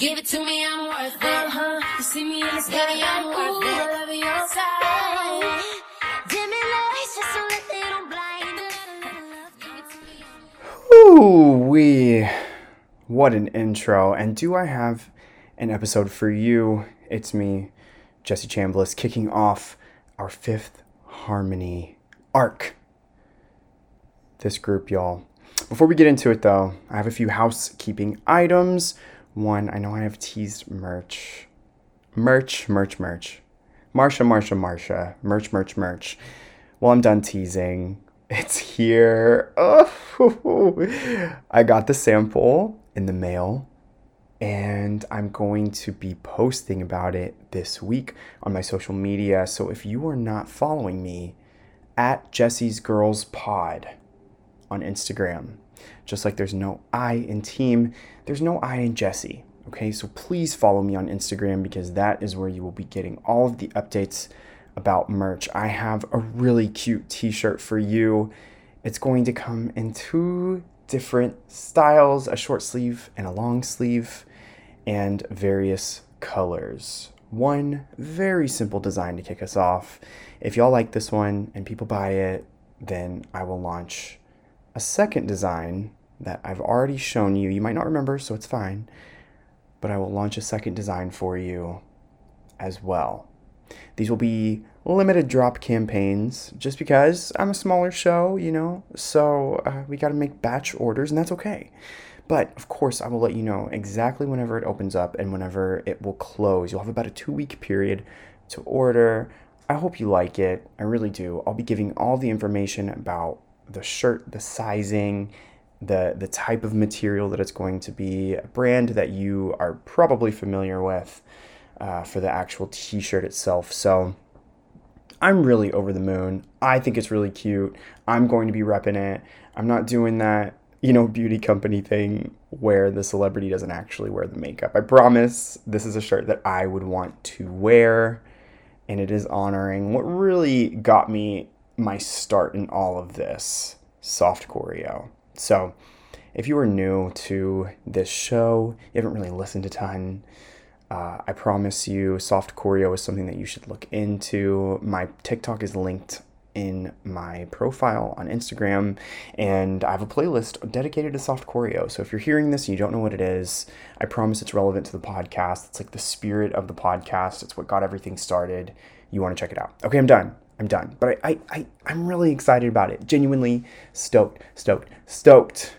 Give it to me, I'm worth it. Uh-huh. You see me in the sky, I'm worth it. I love your side. Dim lights just so that they don't blind. Give it to me. Ooh, we. What an intro. And do I have an episode for you? It's me, Jesse Chambliss, kicking off our fifth Harmony arc. This group, y'all. Before we get into it, though, I have a few housekeeping items. One, I know I have teased merch. Merch, merch, merch. Marsha, Marsha, Marsha. Merch, merch, merch. Well, I'm done teasing. It's here. Oh, I got the sample in the mail and I'm going to be posting about it this week on my social media. So if you are not following me at Jesse's Girls Pod on Instagram, just like there's no I in team, there's no I in Jesse. Okay, so please follow me on Instagram because that is where you will be getting all of the updates about merch. I have a really cute t shirt for you. It's going to come in two different styles a short sleeve and a long sleeve, and various colors. One very simple design to kick us off. If y'all like this one and people buy it, then I will launch a second design that I've already shown you. You might not remember, so it's fine. But I will launch a second design for you as well. These will be limited drop campaigns just because I'm a smaller show, you know, so uh, we got to make batch orders, and that's okay. But of course, I will let you know exactly whenever it opens up and whenever it will close. You'll have about a two week period to order. I hope you like it. I really do. I'll be giving all the information about the shirt, the sizing, the the type of material that it's going to be, a brand that you are probably familiar with uh, for the actual T-shirt itself. So I'm really over the moon. I think it's really cute. I'm going to be repping it. I'm not doing that, you know, beauty company thing where the celebrity doesn't actually wear the makeup. I promise this is a shirt that I would want to wear and it is honoring what really got me my start in all of this soft choreo. So, if you are new to this show, you haven't really listened a ton, uh, I promise you, soft choreo is something that you should look into. My TikTok is linked in my profile on Instagram, and I have a playlist dedicated to soft choreo. So if you're hearing this and you don't know what it is, I promise it's relevant to the podcast. It's like the spirit of the podcast, it's what got everything started. You want to check it out. Okay, I'm done. I'm done. But I, I, I, I'm really excited about it. Genuinely stoked, stoked, stoked.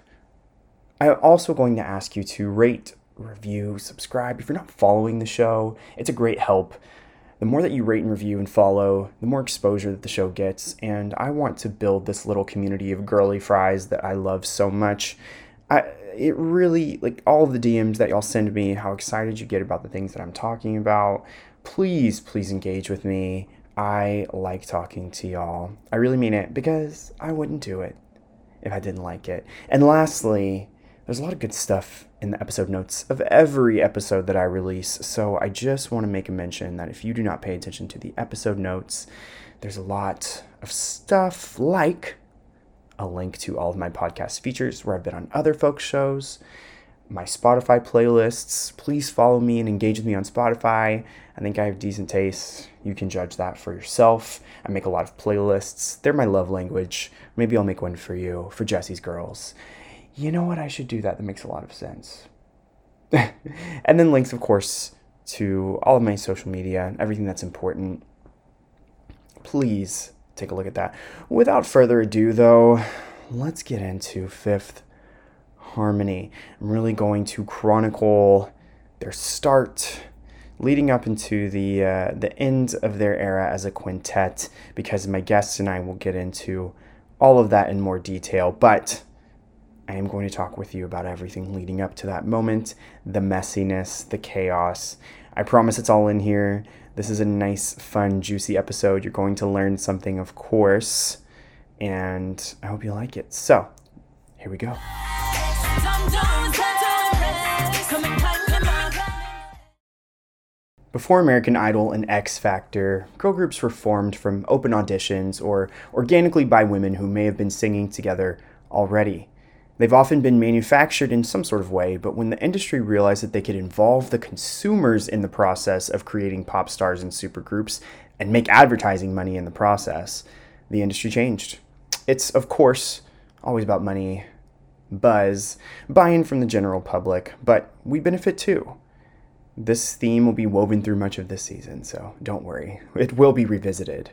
I'm also going to ask you to rate, review, subscribe. If you're not following the show, it's a great help. The more that you rate and review and follow, the more exposure that the show gets. And I want to build this little community of girly fries that I love so much. I, it really, like all the DMs that y'all send me, how excited you get about the things that I'm talking about. Please, please engage with me. I like talking to y'all. I really mean it because I wouldn't do it if I didn't like it. And lastly, there's a lot of good stuff in the episode notes of every episode that I release. So I just want to make a mention that if you do not pay attention to the episode notes, there's a lot of stuff like a link to all of my podcast features where I've been on other folks' shows, my Spotify playlists. Please follow me and engage with me on Spotify. I think I have decent taste. You can judge that for yourself. I make a lot of playlists. They're my love language. Maybe I'll make one for you, for Jesse's girls. You know what? I should do that. That makes a lot of sense. and then links, of course, to all of my social media, and everything that's important. Please take a look at that. Without further ado, though, let's get into Fifth Harmony. I'm really going to chronicle their start leading up into the uh, the end of their era as a quintet because my guests and I will get into all of that in more detail but I am going to talk with you about everything leading up to that moment, the messiness, the chaos. I promise it's all in here. This is a nice, fun, juicy episode. You're going to learn something, of course, and I hope you like it. So, here we go. Before American Idol and X Factor, girl groups were formed from open auditions or organically by women who may have been singing together already. They've often been manufactured in some sort of way, but when the industry realized that they could involve the consumers in the process of creating pop stars and supergroups and make advertising money in the process, the industry changed. It's, of course, always about money, buzz, buy in from the general public, but we benefit too. This theme will be woven through much of this season, so don't worry, it will be revisited.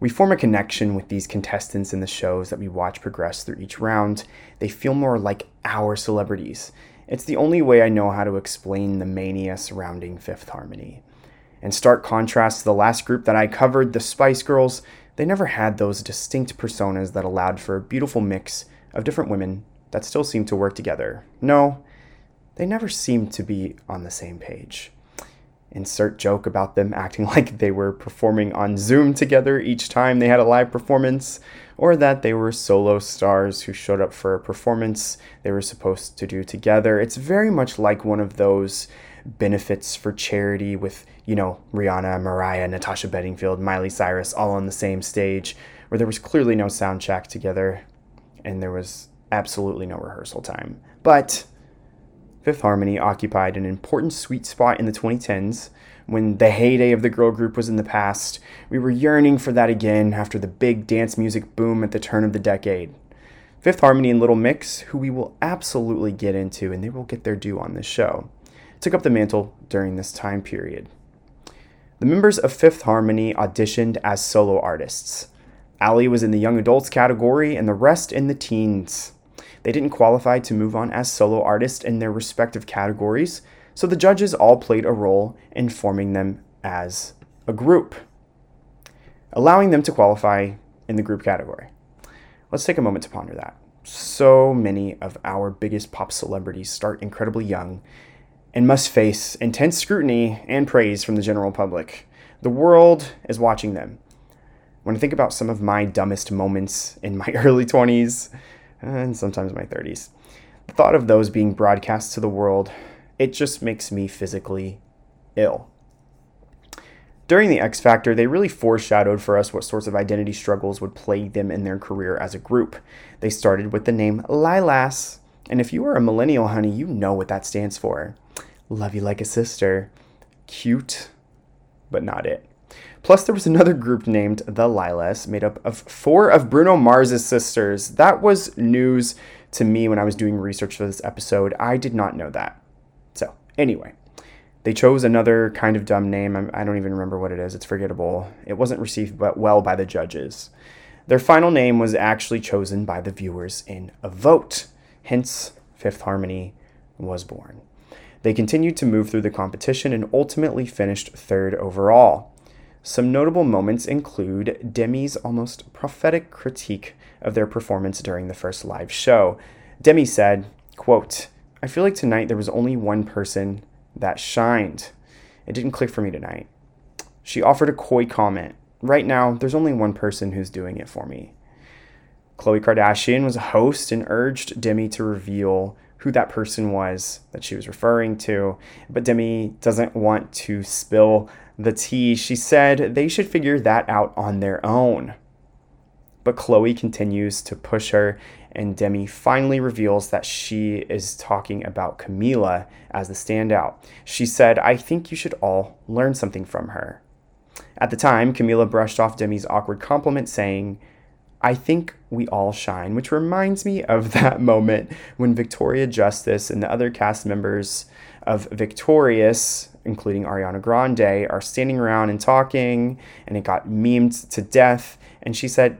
We form a connection with these contestants in the shows that we watch progress through each round. They feel more like our celebrities. It's the only way I know how to explain the mania surrounding Fifth Harmony. In stark contrast to the last group that I covered, the Spice Girls, they never had those distinct personas that allowed for a beautiful mix of different women that still seemed to work together. No, they never seemed to be on the same page insert joke about them acting like they were performing on Zoom together each time they had a live performance, or that they were solo stars who showed up for a performance they were supposed to do together. It's very much like one of those benefits for charity with, you know, Rihanna, Mariah, Natasha Bedingfield, Miley Cyrus all on the same stage, where there was clearly no sound check together and there was absolutely no rehearsal time. But Fifth Harmony occupied an important sweet spot in the 2010s when the heyday of the girl group was in the past. We were yearning for that again after the big dance music boom at the turn of the decade. Fifth Harmony and Little Mix, who we will absolutely get into and they will get their due on this show, took up the mantle during this time period. The members of Fifth Harmony auditioned as solo artists. Ali was in the young adults category and the rest in the teens. They didn't qualify to move on as solo artists in their respective categories, so the judges all played a role in forming them as a group, allowing them to qualify in the group category. Let's take a moment to ponder that. So many of our biggest pop celebrities start incredibly young and must face intense scrutiny and praise from the general public. The world is watching them. When I think about some of my dumbest moments in my early 20s, and sometimes my 30s. The thought of those being broadcast to the world, it just makes me physically ill. During the X Factor, they really foreshadowed for us what sorts of identity struggles would plague them in their career as a group. They started with the name LYLAS, and if you are a millennial, honey, you know what that stands for. Love you like a sister. Cute, but not it. Plus, there was another group named the Lylas, made up of four of Bruno Mars's sisters. That was news to me when I was doing research for this episode. I did not know that. So, anyway, they chose another kind of dumb name. I don't even remember what it is. It's forgettable. It wasn't received well by the judges. Their final name was actually chosen by the viewers in a vote. Hence, Fifth Harmony was born. They continued to move through the competition and ultimately finished third overall. Some notable moments include Demi's almost prophetic critique of their performance during the first live show. Demi said, quote, I feel like tonight there was only one person that shined. It didn't click for me tonight. She offered a coy comment. Right now, there's only one person who's doing it for me. Khloe Kardashian was a host and urged Demi to reveal who that person was that she was referring to, but Demi doesn't want to spill the tea, she said they should figure that out on their own. But Khloe continues to push her, and Demi finally reveals that she is talking about Camila as the standout. She said, I think you should all learn something from her. At the time, Camila brushed off Demi's awkward compliment, saying, I think we all shine, which reminds me of that moment when Victoria Justice and the other cast members of Victorious including Ariana Grande, are standing around and talking, and it got memed to death. And she said,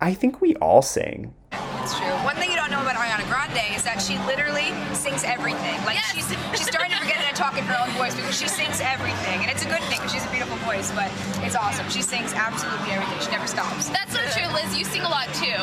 I think we all sing. It's true. One thing you don't know about Ariana Grande is that she literally sings everything. Like yes. she's she's starting to forget how to talk in her own voice because she sings everything, and it's a good thing because she's a beautiful voice. But it's awesome. She sings absolutely everything. She never stops. That's so true, Liz. You sing a lot too.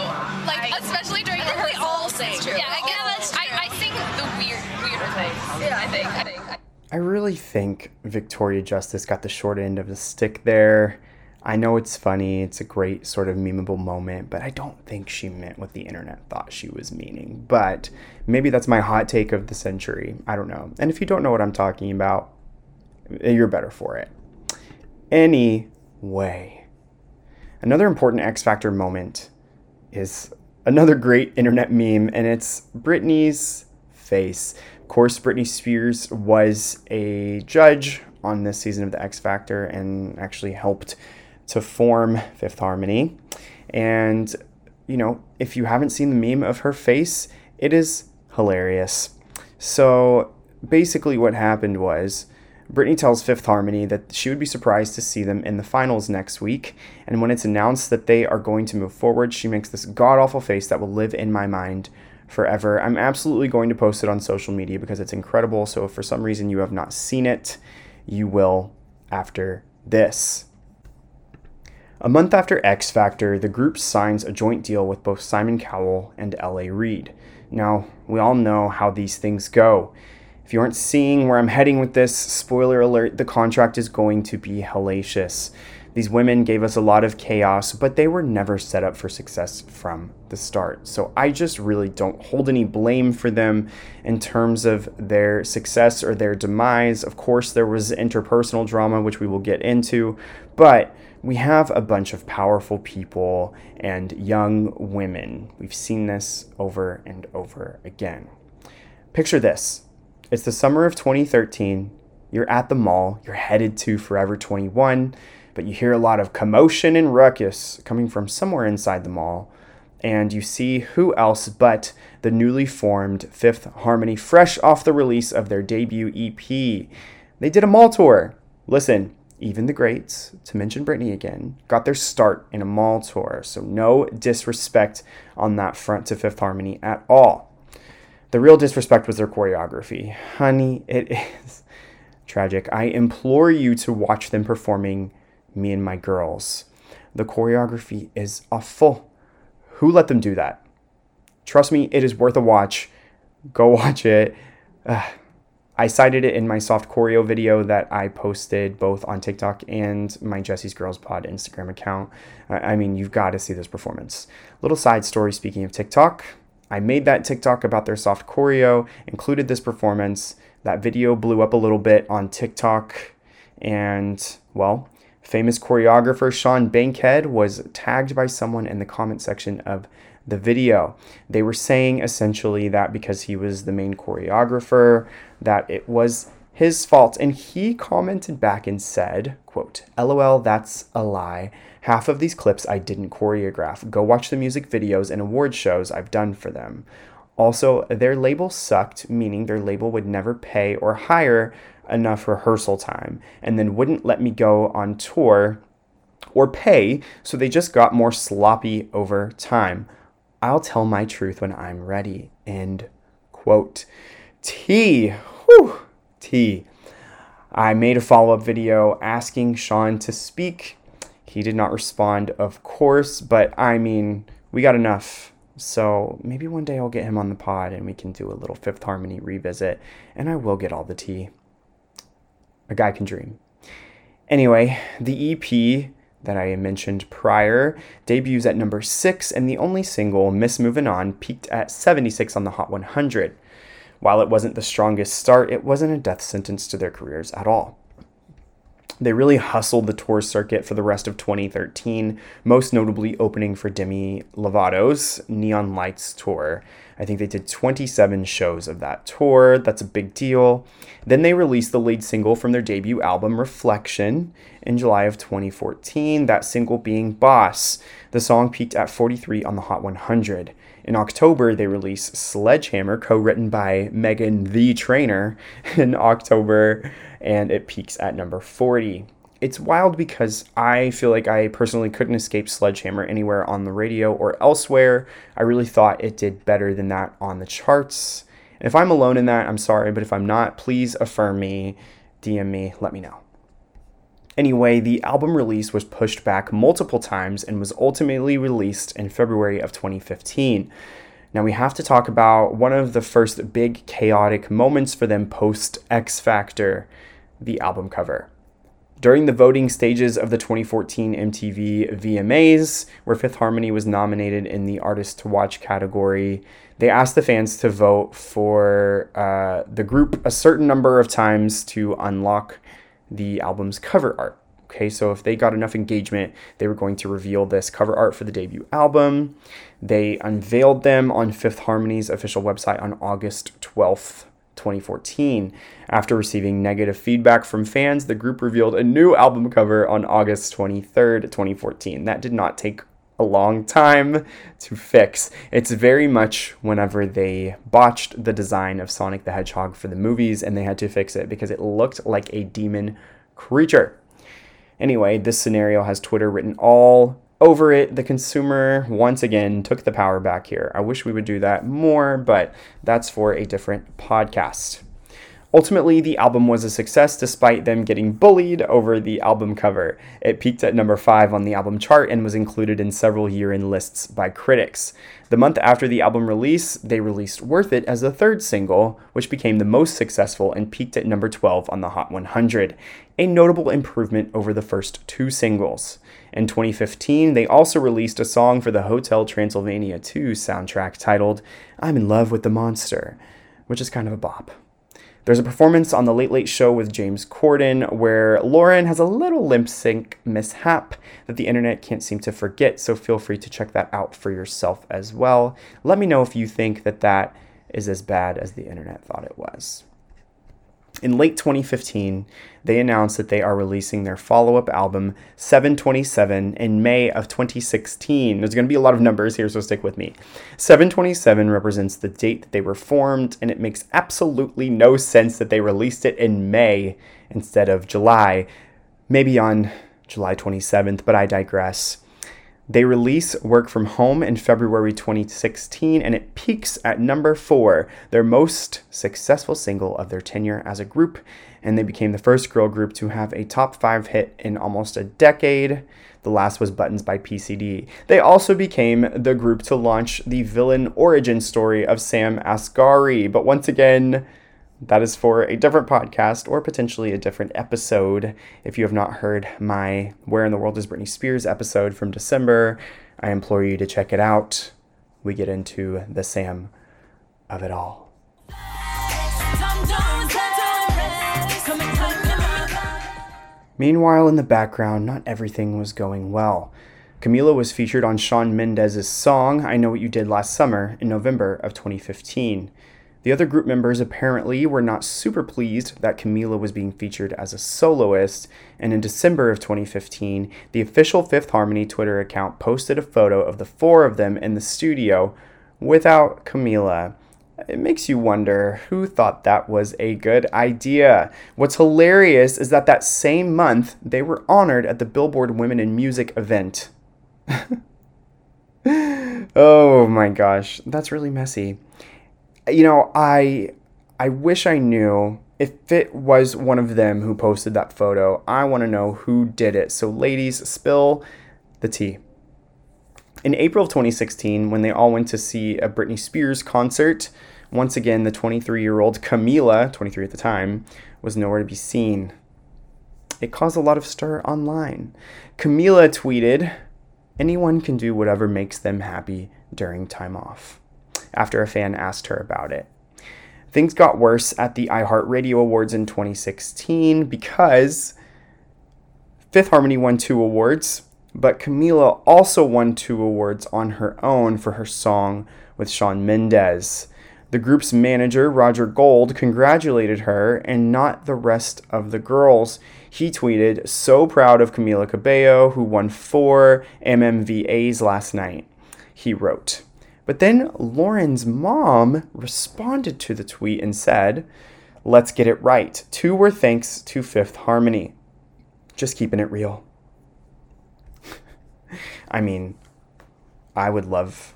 Like I, especially during I think we all sing. Yeah, I guess that's true. I, I sing the weird weirder things. Yeah, I think. I think. I really think Victoria Justice got the short end of the stick there. I know it's funny, it's a great sort of memeable moment, but I don't think she meant what the internet thought she was meaning. But maybe that's my hot take of the century. I don't know. And if you don't know what I'm talking about, eh, you're better for it. Anyway, another important X Factor moment is another great internet meme, and it's Britney's face. Of course, Britney Spears was a judge on this season of The X Factor and actually helped to form Fifth Harmony. And, you know, if you haven't seen the meme of her face, it is hilarious. So basically, what happened was Britney tells Fifth Harmony that she would be surprised to see them in the finals next week. And when it's announced that they are going to move forward, she makes this god awful face that will live in my mind forever. I'm absolutely going to post it on social media because it's incredible. So if for some reason you have not seen it, you will after this. A month after X Factor, the group signs a joint deal with both Simon Cowell and L.A. Reid. Now, we all know how these things go. If you aren't seeing where I'm heading with this, spoiler alert, the contract is going to be hellacious. These women gave us a lot of chaos, but they were never set up for success from the start. So I just really don't hold any blame for them in terms of their success or their demise. Of course, there was interpersonal drama, which we will get into, but we have a bunch of powerful people and young women. We've seen this over and over again. Picture this it's the summer of 2013. You're at the mall, you're headed to Forever 21 but you hear a lot of commotion and ruckus coming from somewhere inside the mall. And you see who else but the newly formed Fifth Harmony, fresh off the release of their debut EP. They did a mall tour. Listen, even the greats, to mention Britney again, got their start in a mall tour. So no disrespect on that front to Fifth Harmony at all. The real disrespect was their choreography. Honey, it is tragic. I implore you to watch them performing me and my girls. The choreography is awful. Who let them do that? Trust me, it is worth a watch. Go watch it. I cited it in my soft choreo video that I posted both on TikTok and my Jesse's Girls Pod Instagram account. I mean, you've got to see this performance. Little side story speaking of TikTok, I made that TikTok about their soft choreo, included this performance. That video blew up a little bit on TikTok, and well, Famous choreographer Sean Bankhead was tagged by someone in the comment section of the video. They were saying essentially that because he was the main choreographer, that it was his fault. And he commented back and said, quote, LOL, that's a lie. Half of these clips I didn't choreograph. Go watch the music videos and award shows I've done for them. Also, their label sucked, meaning their label would never pay or hire enough rehearsal time and then wouldn't let me go on tour or pay, so they just got more sloppy over time. I'll tell my truth when I'm ready. End quote. T. Whew. T. I made a follow up video asking Sean to speak. He did not respond, of course, but I mean, we got enough. So maybe one day I'll get him on the pod and we can do a little Fifth Harmony revisit, and I will get all the tea. A Guy Can Dream. Anyway, the EP that I mentioned prior debuts at number 6, and the only single, Miss Moving On, peaked at 76 on the Hot 100. While it wasn't the strongest start, it wasn't a death sentence to their careers at all. They really hustled the tour circuit for the rest of 2013, most notably opening for Demi Lovato's Neon Lights tour. I think they did 27 shows of that tour. That's a big deal. Then they released the lead single from their debut album, Reflection, in July of 2014, that single being Boss. The song peaked at 43 on the Hot 100. In October, they release Sledgehammer, co written by Megan the Trainer, in October, and it peaks at number 40 it's wild because I feel like I personally couldn't escape Sledgehammer anywhere on the radio or elsewhere. I really thought it did better than that on the charts. And if I'm alone in that, I'm sorry, but if I'm not, please affirm me, DM me, let me know. Anyway, the album release was pushed back multiple times and was ultimately released in February of 2015. Now, we have to talk about one of the first big chaotic moments for them post X Factor the album cover. During the voting stages of the 2014 MTV VMAs, where Fifth Harmony was nominated in the Artist to Watch category, they asked the fans to vote for uh, the group a certain number of times to unlock the album's cover art. Okay, so if they got enough engagement, they were going to reveal this cover art for the debut album. They unveiled them on Fifth Harmony's official website on August 12th, 2014. After receiving negative feedback from fans, the group revealed a new album cover on August 23rd, 2014. That did not take a long time to fix. It's very much whenever they botched the design of Sonic the Hedgehog for the movies and they had to fix it because it looked like a demon creature. Anyway, this scenario has Twitter written all over it. The consumer, once again, took the power back here. I wish we would do that more, but that's for a different podcast. Ultimately, the album was a success despite them getting bullied over the album cover. It peaked at number 5 on the album chart and was included in several year end lists by critics. The month after the album release, they released Worth It as the third single, which became the most successful and peaked at number 12 on the Hot 100, a notable improvement over the first two singles. In 2015, they also released a song for the Hotel Transylvania 2 soundtrack titled I'm in Love with the Monster, which is kind of a bop. There's a performance on The Late Late Show with James Corden where Lauren has a little lip sync mishap that the internet can't seem to forget, so feel free to check that out for yourself as well. Let me know if you think that that is as bad as the internet thought it was. In late 2015, they announced that they are releasing their follow up album, 727, in May of 2016. There's going to be a lot of numbers here, so stick with me. 727 represents the date that they were formed, and it makes absolutely no sense that they released it in May instead of July. Maybe on July 27th, but I digress. They release Work From Home in February 2016, and it peaks at number four, their most successful single of their tenure as a group. And they became the first girl group to have a top five hit in almost a decade. The last was Buttons by PCD. They also became the group to launch the villain origin story of Sam Asghari. But once again, that is for a different podcast or potentially a different episode. If you have not heard my Where in the World is Britney Spears episode from December, I implore you to check it out. We get into the Sam of it all. Meanwhile, in the background, not everything was going well. Camila was featured on Shawn Mendes' song I Know What You Did Last Summer in November of 2015. The other group members apparently were not super pleased that Camila was being featured as a soloist, and in December of 2015, the official Fifth Harmony Twitter account posted a photo of the four of them in the studio without Camila. It makes you wonder who thought that was a good idea. What's hilarious is that that same month they were honored at the Billboard Women in Music event. oh my gosh, that's really messy you know, I I wish I knew if it was one of them who posted that photo. I want to know who did it. So ladies, spill the tea. In April of 2016, when they all went to see a Britney Spears concert, once again the 23-year-old Camila, 23 at the time, was nowhere to be seen. It caused a lot of stir online. Camila tweeted, "Anyone can do whatever makes them happy during time off." After a fan asked her about it. Things got worse at the iHeartRadio Awards in 2016 because Fifth Harmony won two awards, but Camila also won two awards on her own for her song with Shawn Mendes. The group's manager, Roger Gold, congratulated her and not the rest of the girls. He tweeted, So proud of Camila Cabello, who won four MMVAs last night. He wrote, but then Lauren's mom responded to the tweet and said, Let's get it right. Two were thanks to Fifth Harmony. Just keeping it real. I mean, I would love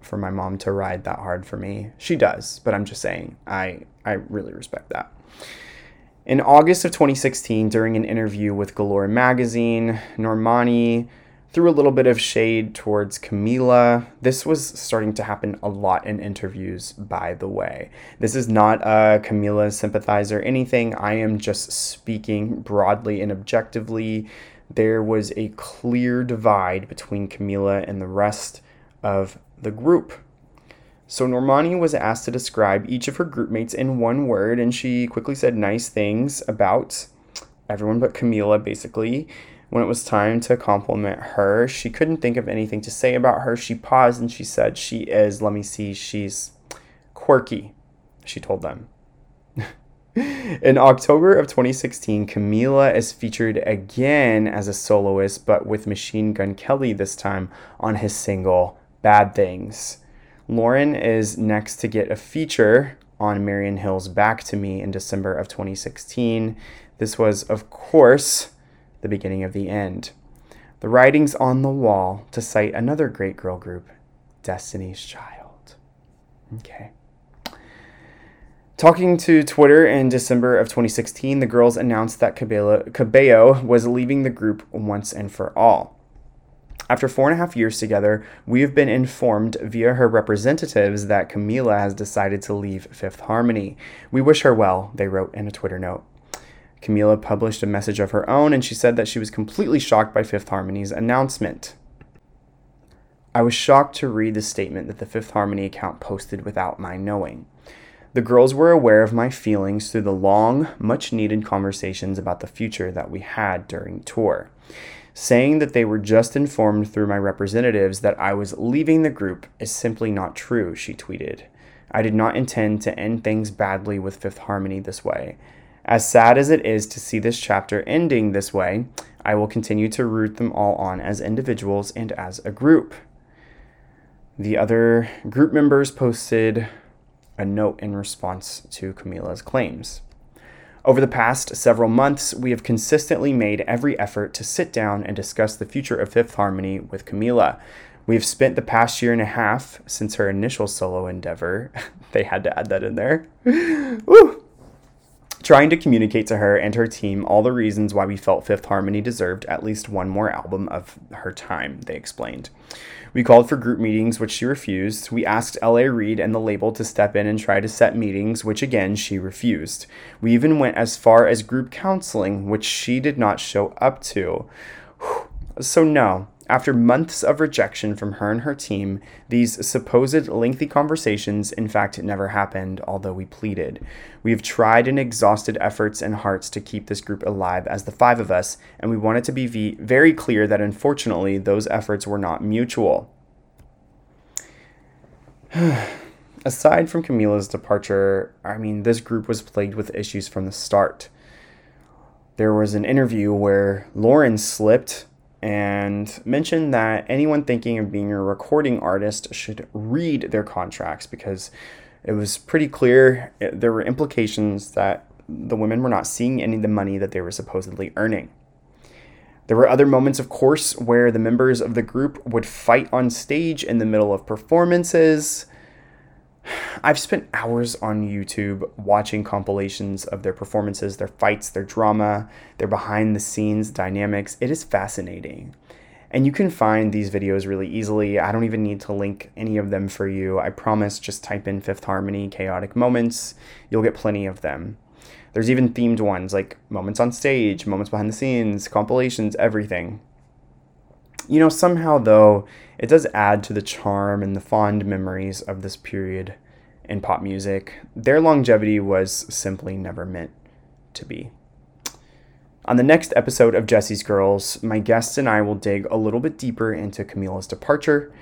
for my mom to ride that hard for me. She does, but I'm just saying, I, I really respect that. In August of 2016, during an interview with Galore magazine, Normani threw a little bit of shade towards Camila. This was starting to happen a lot in interviews, by the way. This is not a Camila sympathizer, anything. I am just speaking broadly and objectively. There was a clear divide between Camila and the rest of the group. So Normani was asked to describe each of her groupmates in one word, and she quickly said nice things about everyone but Camila, basically. When it was time to compliment her, she couldn't think of anything to say about her. She paused and she said, She is, let me see, she's quirky, she told them. In October of 2016, Camila is featured again as a soloist, but with Machine Gun Kelly this time on his single Bad Things. Lauren is next to get a feature on Marian Hill's Back to Me in December of 2016. This was, of course, the beginning of the end. The writing's on the wall to cite another great girl group, Destiny's Child. Okay. Talking to Twitter in December of 2016, the girls announced that Cabello, was leaving the group once and for all. After four and a half years together, we have been informed via her representatives that Camila has decided to leave Fifth Harmony. We wish her well, they wrote in a Twitter note. Camila published a message of her own and she said that she was completely shocked by Fifth Harmony's announcement. I was shocked to read the statement that the Fifth Harmony account posted without my knowing. The girls were aware of my feelings through the long, much needed conversations about the future that we had during tour. Saying that they were just informed through my representatives that I was leaving the group is simply not true, she tweeted. I did not intend to end things badly with Fifth Harmony this way. As sad as it is to see this chapter ending this way, I will continue to root them all on as individuals and as a group. The other group members posted a note in response to Camila's claims. Over the past several months, we have consistently made every effort to sit down and discuss the future of Fifth Harmony with Camila. We have spent the past year and a half since her initial solo endeavor, they had to add that in there, Woo! Trying to communicate to her and her team all the reasons why we felt Fifth Harmony deserved at least one more album of her time, they explained. We called for group meetings, which she refused. We asked LA Reid and the label to step in and try to set meetings, which again she refused. We even went as far as group counseling, which she did not show up to. So, no, after months of rejection from her and her team, these supposed lengthy conversations, in fact, never happened, although we pleaded. We have tried and exhausted efforts and hearts to keep this group alive as the five of us, and we wanted to be very clear that unfortunately those efforts were not mutual. Aside from Camila's departure, I mean, this group was plagued with issues from the start. There was an interview where Lauren slipped and mentioned that anyone thinking of being a recording artist should read their contracts because it was pretty clear it, there were implications that the women were not seeing any of the money that they were supposedly earning. There were other moments, of course, where the members of the group would fight on stage in the middle of performances. I've spent hours on YouTube watching compilations of their performances, their fights, their drama, their behind the scenes dynamics. It is fascinating. And you can find these videos really easily. I don't even need to link any of them for you. I promise, just type in Fifth Harmony Chaotic Moments. You'll get plenty of them. There's even themed ones like moments on stage, moments behind the scenes, compilations, everything. You know, somehow though, it does add to the charm and the fond memories of this period in pop music. Their longevity was simply never meant to be. On the next episode of Jesse's Girls, my guests and I will dig a little bit deeper into Camila's departure,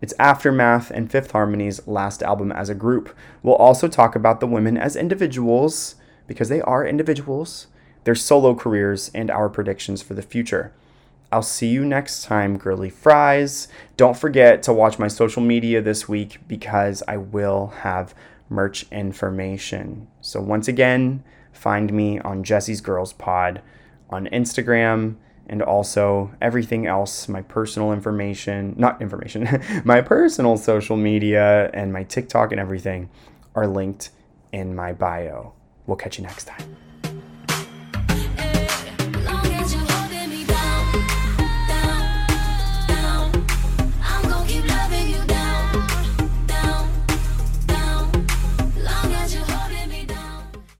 its aftermath, and Fifth Harmony's last album as a group. We'll also talk about the women as individuals, because they are individuals, their solo careers, and our predictions for the future. I'll see you next time, girly fries. Don't forget to watch my social media this week because I will have merch information. So, once again, find me on Jesse's Girls Pod on Instagram and also everything else, my personal information, not information, my personal social media and my TikTok and everything are linked in my bio. We'll catch you next time.